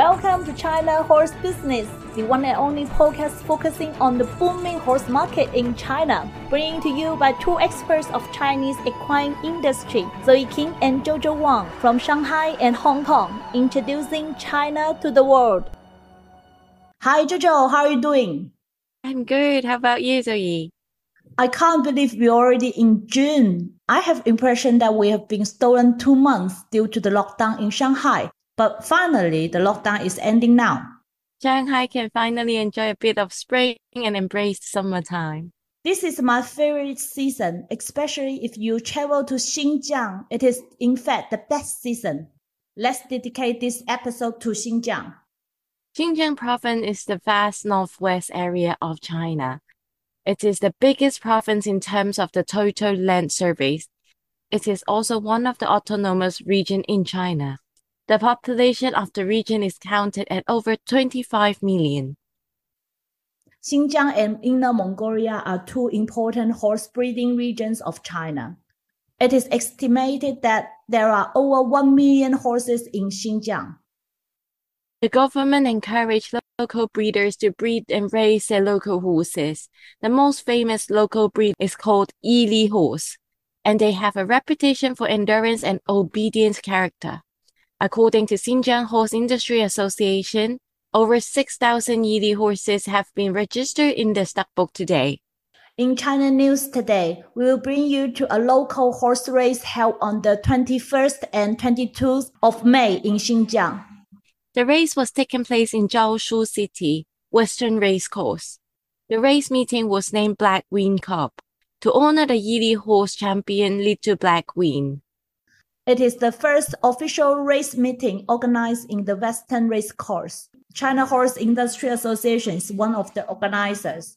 Welcome to China Horse Business, the one and only podcast focusing on the booming horse market in China, bringing to you by two experts of Chinese equine industry, Zoe King and Jojo Wang from Shanghai and Hong Kong, introducing China to the world. Hi Jojo, how are you doing? I'm good. How about you, Zoe? I can't believe we're already in June. I have impression that we have been stolen two months due to the lockdown in Shanghai. But finally, the lockdown is ending now. Shanghai can finally enjoy a bit of spring and embrace summertime. This is my favorite season, especially if you travel to Xinjiang. It is, in fact, the best season. Let's dedicate this episode to Xinjiang. Xinjiang province is the vast northwest area of China. It is the biggest province in terms of the total land surface. It is also one of the autonomous regions in China. The population of the region is counted at over 25 million. Xinjiang and Inner Mongolia are two important horse breeding regions of China. It is estimated that there are over 1 million horses in Xinjiang. The government encouraged local breeders to breed and raise their local horses. The most famous local breed is called Yili horse, and they have a reputation for endurance and obedience character. According to Xinjiang Horse Industry Association, over 6,000 Yili horses have been registered in the stock book today. In China News today, we will bring you to a local horse race held on the 21st and 22nd of May in Xinjiang. The race was taking place in Zhaosu City, Western Race Course. The race meeting was named Black Wing Cup to honor the Yili horse champion Little Black Wing. It is the first official race meeting organized in the Western Race Course. China Horse Industry Association is one of the organizers.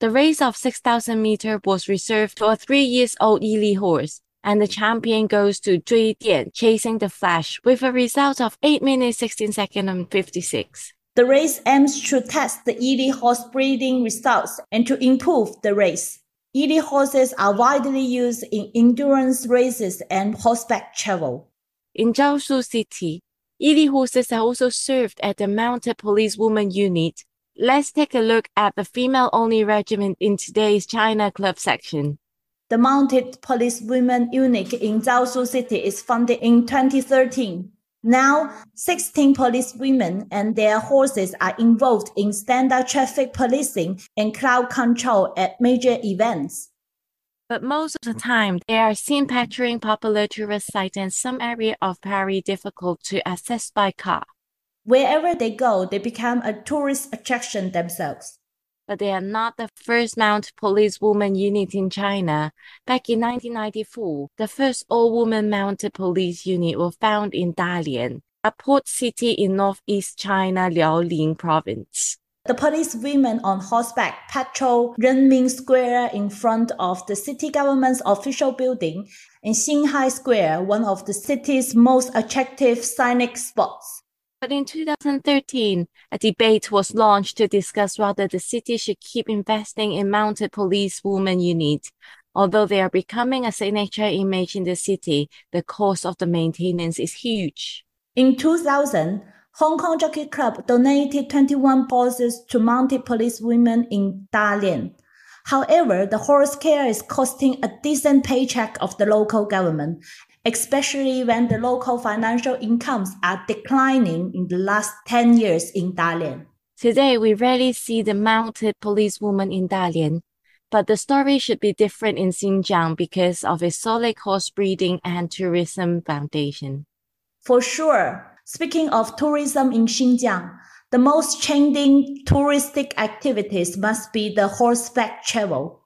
The race of 6,000 meter was reserved for a three years old Yili horse, and the champion goes to Zui Dian, chasing the Flash, with a result of 8 minutes 16 seconds and 56. The race aims to test the Yili horse breeding results and to improve the race. Yili horses are widely used in endurance races and horseback travel. In Zhaosu City, Yili horses are also served at the Mounted Police Woman Unit. Let's take a look at the female-only regiment in today's China Club section. The Mounted Police Women Unit in Zhaosu City is founded in 2013. Now, 16 police women and their horses are involved in standard traffic policing and crowd control at major events. But most of the time, they are seen patrolling popular tourist sites and some areas of Paris difficult to access by car. Wherever they go, they become a tourist attraction themselves but they are not the first mounted police woman unit in China. Back in 1994, the first all-woman mounted police unit was found in Dalian, a port city in northeast China, Liaoning province. The police women on horseback patrol Renmin Square in front of the city government's official building and Xinghai Square, one of the city's most attractive scenic spots. But in 2013, a debate was launched to discuss whether the city should keep investing in mounted police women units. Although they are becoming a signature image in the city, the cost of the maintenance is huge. In 2000, Hong Kong Jockey Club donated 21 horses to mounted police women in Dalian. However, the horse care is costing a decent paycheck of the local government especially when the local financial incomes are declining in the last 10 years in Dalian. Today, we rarely see the mounted policewoman in Dalian, but the story should be different in Xinjiang because of its solid horse breeding and tourism foundation. For sure. Speaking of tourism in Xinjiang, the most trending touristic activities must be the horseback travel.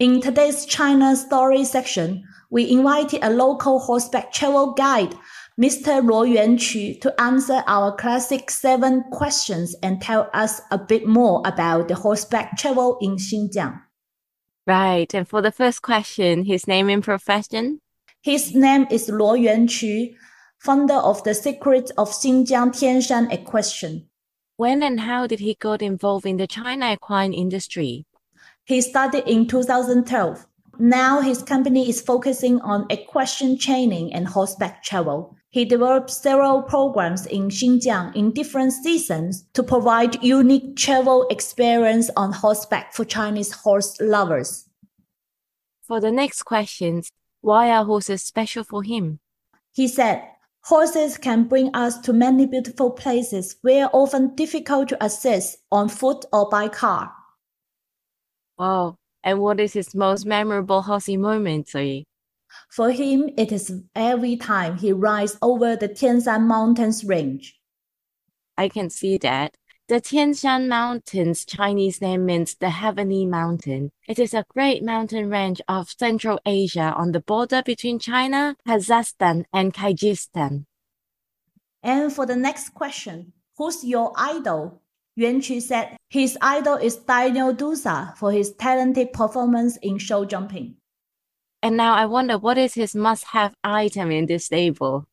In today's China story section, we invited a local horseback travel guide, Mr. Luo Yuanqu, to answer our classic seven questions and tell us a bit more about the horseback travel in Xinjiang. Right. And for the first question, his name and profession? His name is Luo Yuanqu, founder of the Secret of Xinjiang Tianshan Equestrian. When and how did he get involved in the China equine industry? He started in 2012. Now his company is focusing on equestrian training and horseback travel. He developed several programs in Xinjiang in different seasons to provide unique travel experience on horseback for Chinese horse lovers. For the next questions, why are horses special for him? He said, Horses can bring us to many beautiful places where often difficult to access on foot or by car. Wow. And what is his most memorable horsey moment, Zoe? For him, it is every time he rides over the Tianshan Mountains range. I can see that. The Tianshan Mountains Chinese name means the Heavenly Mountain. It is a great mountain range of Central Asia on the border between China, Kazakhstan, and Kyrgyzstan. And for the next question, who's your idol? Yuan Qu said his idol is Daniel Deusser for his talented performance in show jumping. And now I wonder what is his must-have item in this stable?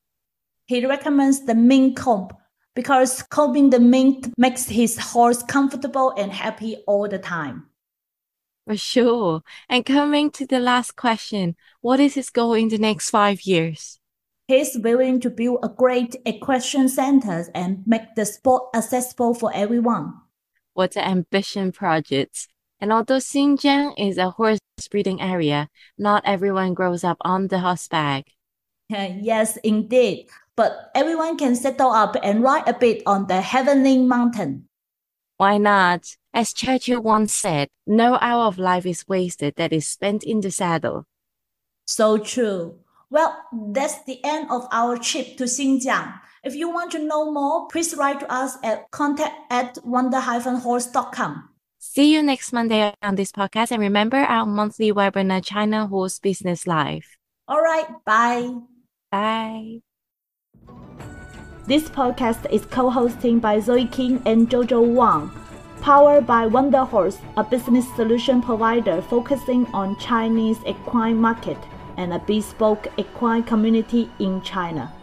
He recommends the mink comb because combing the mink makes his horse comfortable and happy all the time. For sure. And coming to the last question, what is his goal in the next five years? He's willing to build a great equestrian center and make the sport accessible for everyone. What an ambition project. And although Xinjiang is a horse breeding area, not everyone grows up on the horseback. Uh, yes, indeed but everyone can settle up and ride a bit on the heavenly mountain. Why not? As Churchill once said, no hour of life is wasted that is spent in the saddle. So true. Well, that's the end of our trip to Xinjiang. If you want to know more, please write to us at contact at wonder-horse.com. See you next Monday on this podcast and remember our monthly webinar China Horse Business Live. All right, bye. Bye. This podcast is co-hosted by Zoe King and Jojo Wang, powered by Wonder Horse, a business solution provider focusing on Chinese equine market and a bespoke equine community in China.